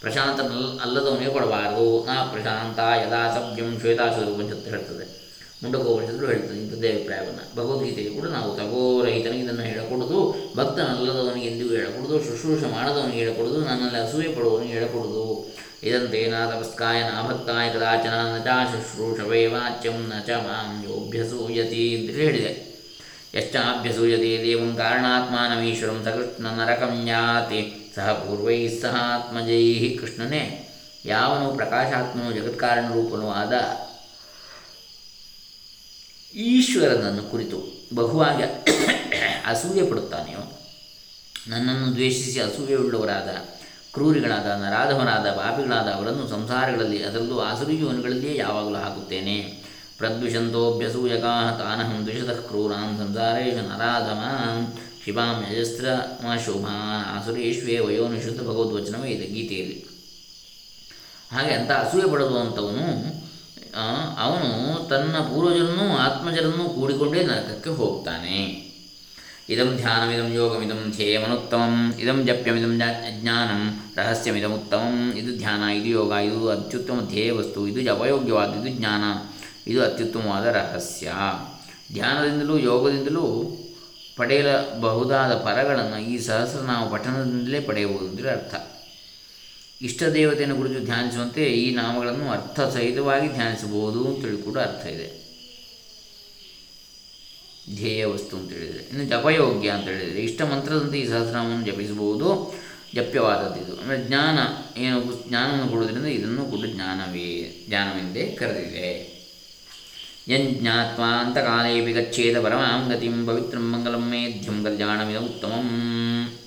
ಪ್ರಶಾಂತ ಅಲ್ಲದವನಿಗೆ ಕೊಡಬಾರದು. ನಾ ಪ್ರಶಾಂತ ಯದಾ ಸಭ್ಯಂ ಶ್ವೇತಾಸುರ ಹೇಳ್ತದೆ. ಮುಂಡಕೋಪನಿಷತ್ತು ಹೇಳ್ತದೆ ಇಂಥದ್ದೇ ಅಭಿಪ್ರಾಯವನ್ನು ಭಗವದ್ಗೀತೆಗೆ ಕೂಡ ನಾವು ತಗೋರಹಿತನಿಗೆ ಇದನ್ನು ಹೇಳಕೊಡೋದು, ಭಕ್ತನಲ್ಲದವನಿಗೆ ಎಂದಿಗೂ ಹೇಳಕೊಡೋದು, ಶುಶ್ರೂಷ ಮಾಡದವನಿಗೆ ಹೇಳಕೊಡೋದು, ನನ್ನಲ್ಲಿ ಅಸೂಯೆ ಪಡುವವನಿಗೆ ಹೇಳಿಕೊಡೋದು. ಇದಂತೆ ನಾ ತಪಸ್ಕಾಯ ನಾಭಕ್ತಾಯ ಕದಾಚನ ನ ಚ ಶುಶ್ರೂಷವೇ ವಾಚ್ಯಂ ನ ಚ ಮಾಂ ಯೋಭ್ಯಸೂಯತಿ ಅಂತ ಹೇಳಿದೆ. ಯಶ್ಚಾಭ್ಯಸೂಯತೆ ದೇವಂ ಕಾರಣಾತ್ಮಾನಮೀಶ್ವರಂ ಸಕೃಷ್ಣ ನರಕಂ ಯಾತಿ ಸಹ ಪೂರ್ವೈ ಸಹ ಆತ್ಮಜೈ ಕೃಷ್ಣನೇ. ಯಾವನು ಪ್ರಕಾಶಾತ್ಮನು ಜಗತ್ಕಾರಣ ರೂಪನೂ ಆದ ಈಶ್ವರನನ್ನು ಕುರಿತು ಬಹುವಾಗಿ ಅಸೂಯೆ ಪಡುತ್ತಾನೆಯೋ? ನನ್ನನ್ನು ದ್ವೇಷಿಸಿ ಅಸೂಯೆಯುಳ್ಳವರಾದ, ಕ್ರೂರಿಗಳಾದ ನರಾಧವರಾದ ಪಾಪಿಗಳಾದ ಅವರನ್ನು ಸಂಸಾರಗಳಲ್ಲಿ ಅದರಲ್ಲೂ ಆಸುರಿ ಜೀವನಗಳಲ್ಲಿಯೇ ಯಾವಾಗಲೂ ಹಾಕುತ್ತೇನೆ. ಪ್ರದ್ವಿಷಂತೋಭ್ಯಸೂಯಕಾ ತಾನಹಂ ದ್ವಿಷತಃ ಕ್ರೂರಾನ್ ಸಂಸಾರೇಶ ನರಾಧಮಾನ್ ಶಿವಾಂ ಯಜಸ್ತ್ರ ಶೋಭಾನ್ ಆಸುರೇಶ್ವೇ ವಯೋನಿಶುದ್ಧ ಭಗವದ್ವಚನವೇ ಇದೆ ಗೀತೆಯಲ್ಲಿ. ಹಾಗೆ ಅಂತ ಅಸೂಯೆ ಪಡುವಂಥವನು ಅವನು ತನ್ನ ಪೂರ್ವಜರನ್ನು ಆತ್ಮಜರನ್ನು ಕೂಡಿಕೊಂಡೇ ನರಕಕ್ಕೆ ಹೋಗ್ತಾನೆ. ಇದಂ ಧ್ಯಾನಮಿದಂ ಯೋಗಮಿದಂ ಧ್ಯೇಯಮನುತ್ತಮಂ ಇದಂ ಜಪ್ಯಮಿದಂ ಜ್ಞಾನಂ ರಹಸ್ಯಮಿದಮುತ್ತಮಂ ಇದು ಧ್ಯಾನ, ಇದು ಯೋಗ, ಇದು ಅತ್ಯುತ್ತಮ ಧ್ಯೇಯ ವಸ್ತು, ಇದು ಜಪಯೋಗ್ಯವಾದ, ಇದು ಜ್ಞಾನ, ಇದು ಅತ್ಯುತ್ತಮವಾದ ರಹಸ್ಯ. ಧ್ಯಾನದಿಂದಲೂ ಯೋಗದಿಂದಲೂ ಪಡೆಯಲಬಹುದಾದ ಪರಗಳನ್ನು ಈ ಸಹಸ್ರನಾಮ ಪಠನದಿಂದಲೇ ಪಡೆಯಬಹುದು ಅಂದರೆ ಅರ್ಥ. ಇಷ್ಟ ದೇವತೆಯನ್ನು ಕುರಿತು ಧ್ಯಾನಿಸುವಂತೆ ಈ ನಾಮಗಳನ್ನು ಅರ್ಥ ಸಹಿತವಾಗಿ ಧ್ಯಾನಿಸಬಹುದು ಅಂತೇಳಿ ಕೂಡ ಅರ್ಥ ಇದೆ. ಧ್ಯೇಯ ವಸ್ತು ಅಂತ ಹೇಳಿದರೆ. ಇನ್ನು ಜಪಯೋಗ್ಯ ಅಂತ ಹೇಳಿದರೆ. ಇಷ್ಟ ಮಂತ್ರದಂತೆ ಈ ಸಹಸ್ರನಾಮವನ್ನು ಜಪಿಸಬಹುದು. ಜಪ್ಯವಾದದ್ದು ಅಂದರೆ ಜ್ಞಾನ, ಏನು ಜ್ಞಾನವನ್ನು ಕೊಡುವುದರಿಂದ ಇದನ್ನು ಕೂಡ ಜ್ಞಾನವೇ, ಜ್ಞಾನವೆಂದೇ ಕರೆದಿದೆ. ಯಜ್ಞಾತ್ವಾ ಅಂತಕಾಲೇಪಿ ಗಚ್ಚೇದ ಪರಮಾಂ ಗತಿಂ ಪವಿತ್ರಂ ಮಂಗಲಂ ಮೇಧ್ಯಂ ಕಲ್ಯಾಣಮಿದ ಉತ್ತಮಂ.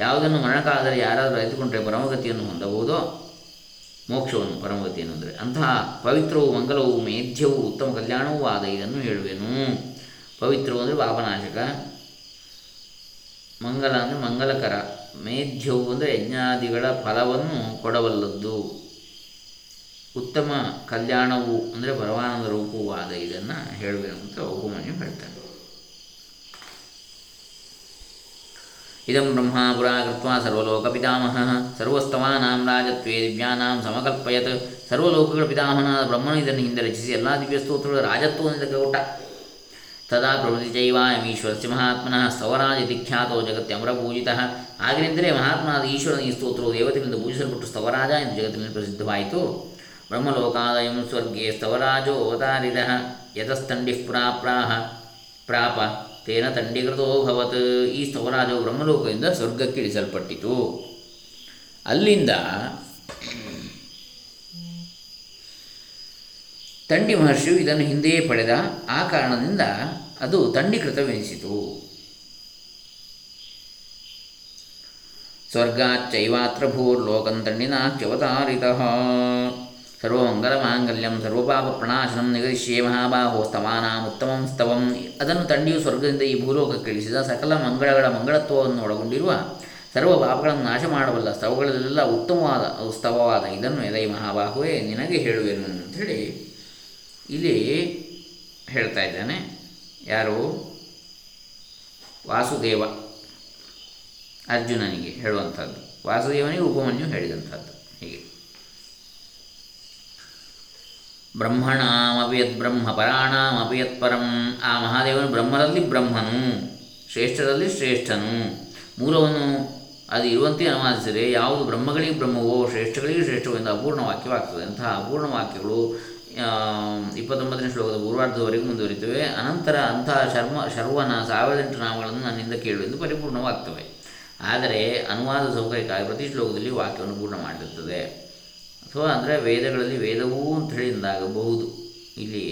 ಯಾವುದನ್ನು ಮರಣಕಾಲದಲ್ಲಿ ಯಾರಾದರೂ ಅರಿತುಕೊಂಡರೆ ಪರಮಗತಿಯನ್ನು ಹೊಂದಬಹುದೋ? ಮೋಕ್ಷವನ್ನು, ಪರಮಗತಿಯನ್ನು ಅಂದರೆ ಅಂತಹ ಪವಿತ್ರವು ಮಂಗಲವು ಮೇಧ್ಯವು ಉತ್ತಮ ಕಲ್ಯಾಣವೂ ಆದ ಇದನ್ನು ಹೇಳುವೆನು. ಪವಿತ್ರವು ಅಂದರೆ ಪಾಪನಾಶಕ. ಮಂಗಲ ಅಂದರೆ ಮಂಗಲಕರ. ಮೇಧ್ಯವು ಅಂದರೆ ಯಜ್ಞಾದಿಗಳ ಫಲವನ್ನು ಕೊಡಬಲ್ಲದ್ದು. ಉತ್ತಮ ಕಲ್ಯಾಣವು ಅಂದರೆ ಪರಮಾನಂದ ರೂಪವೂ ಆದ ಇದನ್ನು ಹೇಳುವೆನು ಅಂತ ಉಪಮನ್ಯು ಹೇಳ್ತಾನೆ ಇದಂ ಬ್ರಹ್ಮ ಪುರಾ ಕೃತ್ವ ಸರ್ವಲೋಕ ಪಿತಾಮಹ ಸರ್ವಸ್ತವಾನಾಂ ರಾಜತ್ವೇ ದಿವ್ಯಾನಾಂ ಸಮಕಲ್ಪಯತ್ ಸರ್ವಲೋಕಗಳ ಪಿತಾಮಹನಾದ ಬ್ರಹ್ಮನು ಇದನ್ನು ಹಿಂದೆ ರಚಿಸಿ ಎಲ್ಲ ದಿವ್ಯ ಸ್ತೋತ್ರಗಳ ರಾಜತ್ವವನ್ನು ಕೊಟ್ಟ ತದಾ ಪ್ರಭೃತಿ ಪ್ರವೃತ್ತಿ ಈಶ್ವರಸ್ಯ ಮಹಾತ್ಮನಃ ಸ್ತವರಾಜ ಖ್ಯಾತೋ ಜಗತ್ಯಮರ ಜಗತ್ಯಮರಪೂಜಿತ ಆಗಿನಿಂದಲೇ ಮಹಾತ್ಮನಾದ ಈಶ್ವರನ ಈ ಸ್ತೋತ್ರವು ದೇವತೆಗಳಿಂದ ಪೂಜಿಸಲ್ಪಟ್ಟು ಸ್ತವರಾಜ ಎಂದು ಜಗತ್ತಿನಲ್ಲಿ ಪ್ರಸಿದ್ಧವಾಯಿತು ಬ್ರಹ್ಮಲೋಕಾದಯಂ ಸ್ವರ್ಗೇ ಸ್ತವರಾಜೋ ಅವತಾರಿದ ಯತಸ್ತಂಡಿ ಪ್ರಾಪ್ರಾಹ ಪ್ರಾಪ ತೇನ ತಂಡೀಕೃತೋಭವತ್ ಈ ಸ್ತವರಾಜವು ಬ್ರಹ್ಮಲೋಕದಿಂದ ಸ್ವರ್ಗಕ್ಕಿಳಿಸಲ್ಪಟ್ಟಿತು. ಅಲ್ಲಿಂದ ತಂಡಿ ಮಹರ್ಷಿಯು ಇದನ್ನು ಹಿಂದೆಯೇ ಪಡೆದ. ಆ ಕಾರಣದಿಂದ ಅದು ತಂಡೀಕೃತವೆನಿಸಿತು. ಸ್ವರ್ಗಾಚ್ಚೈವಾತ್ರ ಭೂರ್ಲೋಕಂತಣ್ಣಿನಾಚ್ಯವತಾರಿತಃ ಸರ್ವಮಂಗಲಮಾಂಗಲ್ಯಂ ಸರ್ವಪಾಪ ಪ್ರಣಾಶನಂ ನಿಗದಿಶ್ಯೇ ಮಹಾಬಾಹೋ ಸ್ತವಾನಾಂ ಉತ್ತಮಂ ಸ್ತವಂ ಅದನ್ನು ತಂಡಿಯು ಸ್ವರ್ಗದಿಂದ ಈ ಭೂಲೋಕಕ್ಕೆ ಕಳಿಸಿದ ಸಕಲ ಮಂಗಳಗಳ ಮಂಗಳತ್ವವನ್ನು ಒಳಗೊಂಡಿರುವ ಸರ್ವ ಪಾಪಗಳನ್ನು ನಾಶ ಮಾಡಬಲ್ಲ ಸ್ತವಗಳಲ್ಲೆಲ್ಲ ಉತ್ತಮವಾದ ಸ್ತವವಾದ ಇದನ್ನು ಎದೈ ಮಹಾಬಾಹುವೇ ನಿನಗೆ ಹೇಳುವೆನು ಅಂಥೇಳಿ ಇಲ್ಲಿ ಹೇಳ್ತಾ ಇದ್ದಾನೆ. ಯಾರು? ವಾಸುದೇವ. ಅರ್ಜುನನಿಗೆ ಹೇಳುವಂಥದ್ದು. ವಾಸುದೇವನಿಗೆ ಉಪಮನ್ಯು ಹೇಳಿದಂಥದ್ದು. ಹೀಗೆ. ಬ್ರಹ್ಮಣಾಮಪಿ ಯತ್ ಬ್ರಹ್ಮ ಪರಾಣಾಮಪಿ ಪರಂ ಆ ಮಹಾದೇವನು ಬ್ರಹ್ಮರಲ್ಲಿ ಬ್ರಹ್ಮನು, ಶ್ರೇಷ್ಠರಲ್ಲಿ ಶ್ರೇಷ್ಠನು. ಮೂಲವನ್ನು ಅದು ಇರುವಂತೆ ಅನುವಾದಿಸಿದರೆ ಯಾವುದು ಬ್ರಹ್ಮಗಳಿಗೆ ಬ್ರಹ್ಮವೋ, ಶ್ರೇಷ್ಠಗಳಿಗೆ ಶ್ರೇಷ್ಠವೋ ಎಂದು ಅಪೂರ್ಣ ವಾಕ್ಯವಾಗ್ತದೆ. ಅಂತಹ ಅಪೂರ್ಣ ವಾಕ್ಯಗಳು ಇಪ್ಪತ್ತೊಂಬತ್ತನೇ ಶ್ಲೋಕದ ಪೂರ್ವಾರ್ಧದವರೆಗೂ ಮುಂದುವರಿತವೆ. ಅನಂತರ ಅಂತಹ ಶರ್ಮ, ಶರ್ವನ ಸಾವಿರದ ಎಂಟು ನಾಮಗಳನ್ನು ನನ್ನಿಂದ ಕೇಳು ಎಂದು ಪರಿಪೂರ್ಣವಾಗ್ತವೆ. ಆದರೆ ಅನುವಾದ ಸೌಕರ್ಯಕ್ಕಾಗಿ ಪ್ರತಿ ಶ್ಲೋಕದಲ್ಲಿ ವಾಕ್ಯವನ್ನು ಪೂರ್ಣ ಮಾಡಿರುತ್ತದೆ. ಅಥವಾ ಅಂದರೆ ವೇದಗಳಲ್ಲಿ ವೇದವೂ ಅಂತ ಹೇಳಿದಾಗಬಹುದು ಇಲ್ಲಿ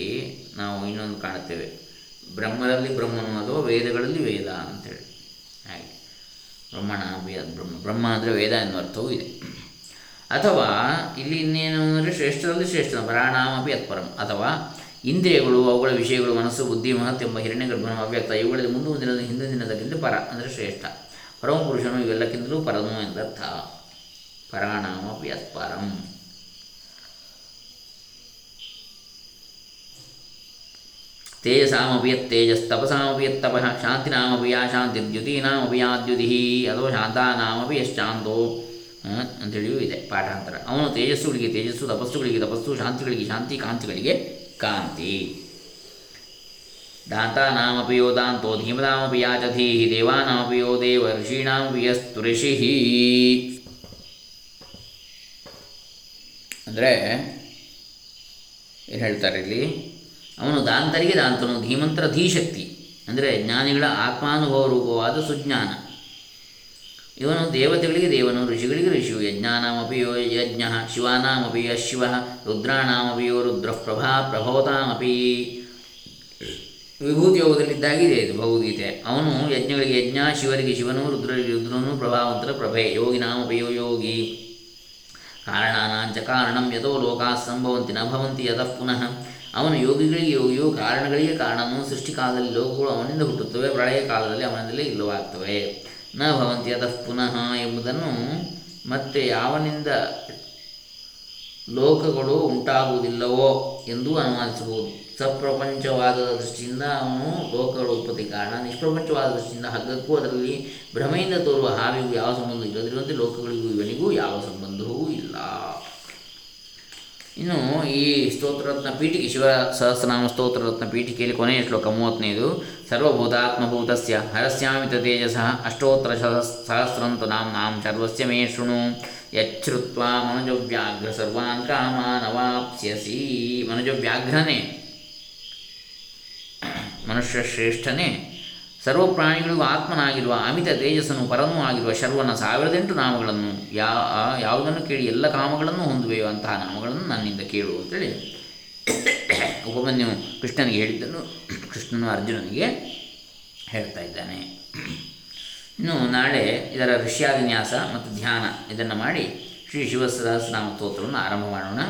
ನಾವು ಇನ್ನೊಂದು ಕಾಣುತ್ತೇವೆ ಬ್ರಹ್ಮರಲ್ಲಿ ಬ್ರಹ್ಮನು ಅಥವಾ ವೇದಗಳಲ್ಲಿ ವೇದ ಅಂಥೇಳಿ ಹಾಗೆ. ಬ್ರಹ್ಮಣ ಬ್ರಹ್ಮ. ಬ್ರಹ್ಮ ಅಂದರೆ ವೇದ ಎನ್ನುವ ಅರ್ಥವೂ ಇದೆ. ಅಥವಾ ಇಲ್ಲಿ ಇನ್ನೇನು ಅಂದರೆ ಶ್ರೇಷ್ಠರಲ್ಲಿ ಶ್ರೇಷ್ಠ ಪ್ರಾಣಾಮಪಿ ಅತ್ಪರಂ ಅಥವಾ ಇಂದ್ರಿಯಗಳು, ಅವುಗಳ ವಿಷಯಗಳು, ಮನಸ್ಸು, ಬುದ್ಧಿ, ಮಹತ್ ಎಂಬ ಹಿರಣ್ಯಗರ್ಭನ ಅವ್ಯಕ್ತ, ಇವುಗಳಲ್ಲಿ ಮುಂದೆ ಮುಂದಿನ ಹಿಂದಿನ ದಿನದಕ್ಕಿಂತ ಪರ ಅಂದರೆ ಶ್ರೇಷ್ಠ. ಪರಮ ಪರಮಪುರುಷನು ಇವೆಲ್ಲಕ್ಕಿಂತಲೂ ಪರಮ ಎಂದರ್ಥ. ಪರಾಣಾಮಪಿ ಅತ್ಪರಂ ತೇಜಸಾಮಪಿ ಯತ್ತೇಜಸ್ತಪಸಾಮಪಿ ಯತ್ತಪಃ ಶಾಂತಿನಾಮಪಿ ಯಾ ಶಾಂತಿರ್ದ್ಯುತೀನಾಮಪಿ ಯಾ ದ್ಯುತಿಃ ಅಥವಾ ಶಾಂತಾನಾಮಪಿ ಯಶ್ಚಾಂತೋ ಅಂತೇಳಿಯೂ ಇದೆ ಪಾಠಾಂತರ. ಅವನು ತೇಜಸ್ಸುಗಳಿಗೆ ತೇಜಸ್ಸು ತಪಸ್ಸುಗಳಿಗೆ ತಪಸ್ಸು ಶಾಂತಿಗಳಿಗೆ ಶಾಂತಿ ಕಾಂತಿಗಳಿಗೆ ಕಾಂತಿ. ದಾಂತಾನಾಮಪಿ ಯೋ ದಾಂತೋ ಧೀಮದಾಮಪಿ ಯಾಚಧೀ ದೇವಾನಾಮಪಿ ಯೋ ದೇವ ಋಷೀಣಾಮಪಿ ಯಸ್ತು ಋಷಿ ಅಂದರೆ ಏನು ಹೇಳ್ತಾರೆ ಇಲ್ಲಿ? ಅವನು ದಾಂತರಿಗೆ ದಾಂತನು ಧೀಮಂತರ ಧೀಶಕ್ತಿ ಅಂದರೆ ಜ್ಞಾನಿಗಳ ಆತ್ಮಾನುಭವ ರೂಪವಾದ ಸುಜ್ಞಾನ. ಇವನು ದೇವತೆಗಳಿಗೆ ದೇವನು, ಋಷಿಗಳಿಗೆ ಋಷಿಯು, ಯಜ್ಞಾನಾಮಪಿ ಯೋ ಯಜ್ಞ, ಶಿವಾನಾಮಪಿ ಯಶಿವ ರುದ್ರಾಣಾಮಪಿ ಯೋ ರುದ್ರ ಪ್ರಭಾ ಪ್ರಭವತಾಮಪಿ. ವಿಭೂತಿ ಯೋಗದಲ್ಲಿದ್ದಾಗಿದೆ ಇದು, ಭಗವದ್ಗೀತೆ. ಅವನು ಯಜ್ಞಗಳಿಗೆ ಯಜ್ಞ, ಶಿವರಿಗೆ ಶಿವನು, ರುದ್ರರಿಗೆ ರುದ್ರನು ಪ್ರಭಾವಂತರ ಪ್ರಭೆ, ಯೋಗಿನಾಮಪಿ ಯೋ ಯೋಗಿ. ಕಾರಣಾನಾಂಚ ಕಾರಣಂ ಯಥೋ ಲೋಕಾ ಸಂಭವಂತಿ ನ ಭವಂತಿ ಯತಃ ಪುನಃ. ಅವನು ಯೋಗಿಗಳಿಗೆ ಯೋಗಿಯೋ ಕಾರಣಗಳಿಗೆ ಕಾರಣನು ಸೃಷ್ಟಿಕಾಲದಲ್ಲಿ ಲೋಕಗಳು ಅವನಿಂದ ಹುಟ್ಟುತ್ತವೆ, ಪ್ರಳಯ ಕಾಲದಲ್ಲಿ ಅವನಿಂದಲೇ ಇಲ್ಲವಾಗ್ತವೆ. ನ ಭವಂತಿ ಅತಃ ಪುನಃ ಎಂಬುದನ್ನು ಮತ್ತೆ ಯಾವನಿಂದ ಲೋಕಗಳು ಉಂಟಾಗುವುದಿಲ್ಲವೋ ಎಂದು ಅನುಮಾನಿಸಬಹುದು. ಸಪ್ರಪಂಚವಾದದ ದೃಷ್ಟಿಯಿಂದ ಅವನು ಲೋಕಗಳ ಉತ್ಪತ್ತಿ ಕಾರಣ, ನಿಷ್ಪ್ರಪಂಚವಾದ ದೃಷ್ಟಿಯಿಂದ ಹಗ್ಗಕ್ಕೂ ಅದರಲ್ಲಿ ಭ್ರಮೆಯಿಂದ ತೋರುವ ಹಾವಿಗೂ ಯಾವ ಸಂಬಂಧ ಇಲ್ಲದಿರುವಂತೆ ಲೋಕಗಳಿಗೂ ಇವನಿಗೂ ಯಾವ ಸಂಬಂಧವೂ ಇಲ್ಲ. ಇನ್ನು ಈ ಸ್ತೋತ್ರರತ್ನ ಪೀಠಿಕೆ ಶಿವ ಸಹಸ್ರನಾಮ ಸ್ತೋತ್ರರತ್ನ ಪೀಠಿಕೆಯಲ್ಲಿ ಕೊನೆಯ ಶ್ಲೋಕ ಮೂವತ್ತನೇದು, ಸರ್ವಭೂತಾತ್ಮಭೂತಸ್ಯ ಹರಸ್ಯಾಮಿತ ತೇಜಸ ಅಷ್ಟೋತ್ತರ ಸಹಸ್ರಂತ ನಾಂ ನಾಂ ಸರ್ವಸ್ಯ ಮೇ ಶೃಣು ಯಚ್ಛ್ರುತ್ವ ಮನುಜವ್ಯಾಘ್ರ ಸರ್ವಾನ್ ಕಾಮಾನವಾಪ್ಸ್ಯಸಿ ಮನುಜವ್ಯಾಘ್ರನೇ ಮನುಷ್ಯ ಶ್ರೇಷ್ಠನೇ ಸರ್ವ ಪ್ರಾಣಿಗಳಿಗೂ ಆತ್ಮನಾಗಿರುವ ಅಮಿತ ತೇಜಸ್ಸನು ಪರನೂ ಆಗಿರುವ ಶರ್ವನ ಸಾವಿರದೆಂಟು ನಾಮಗಳನ್ನು ಯಾ ಯಾವುದನ್ನು ಕೇಳಿ ಎಲ್ಲ ಕಾಮಗಳನ್ನು ಹೊಂದುವೆಯೋ ಅಂತಹ ನಾಮಗಳನ್ನು ನನ್ನಿಂದ ಕೇಳು ಅಂತೇಳಿ. ಉಪಮನ್ಯು ಕೃಷ್ಣನಿಗೆ ಹೇಳಿದ್ದನ್ನು, ಕೃಷ್ಣನು ಅರ್ಜುನನಿಗೆ ಹೇಳ್ತಾ ಇದ್ದಾನೆ. ಇನ್ನು ನಾಳೆ ಇದರ ಋಷ್ಯಾವಿನ್ಯಾಸ ಮತ್ತು ಧ್ಯಾನ ಇದನ್ನು ಮಾಡಿ ಶ್ರೀ ಶಿವಸಹಸ್ರನಾಮ ಸ್ತೋತ್ರವನ್ನು ಆರಂಭ ಮಾಡೋಣ.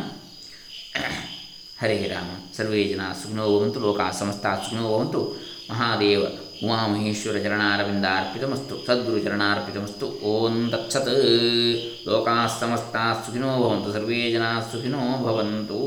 ಹರೇ ರಾಮ. ಸರ್ವೇ ಜನ ಸುಗ್ನೋ ಭವಂತು, ಲೋಕ ಸಮಸ್ತ ಸುಗ್ನೋ ಭವಂತು, ಮಹಾದೇವ. ಉಮಾಮಹೇಶ್ವರ ಚರಣಾರವಿಂದಾರ್ಪಿತಮಸ್ತು ಸದ್ಗುರು ಚರಣಾರ್ಪಿತಮಸ್ತು ಓಂ ತತ್ಸತ್. ಲೋಕಾಃ ಸಮಸ್ತಾಃ ಸುಖಿನೋ ಭವಂತು ಸರ್ವೇ ಸುಖಿನೋ ಭವಂತು.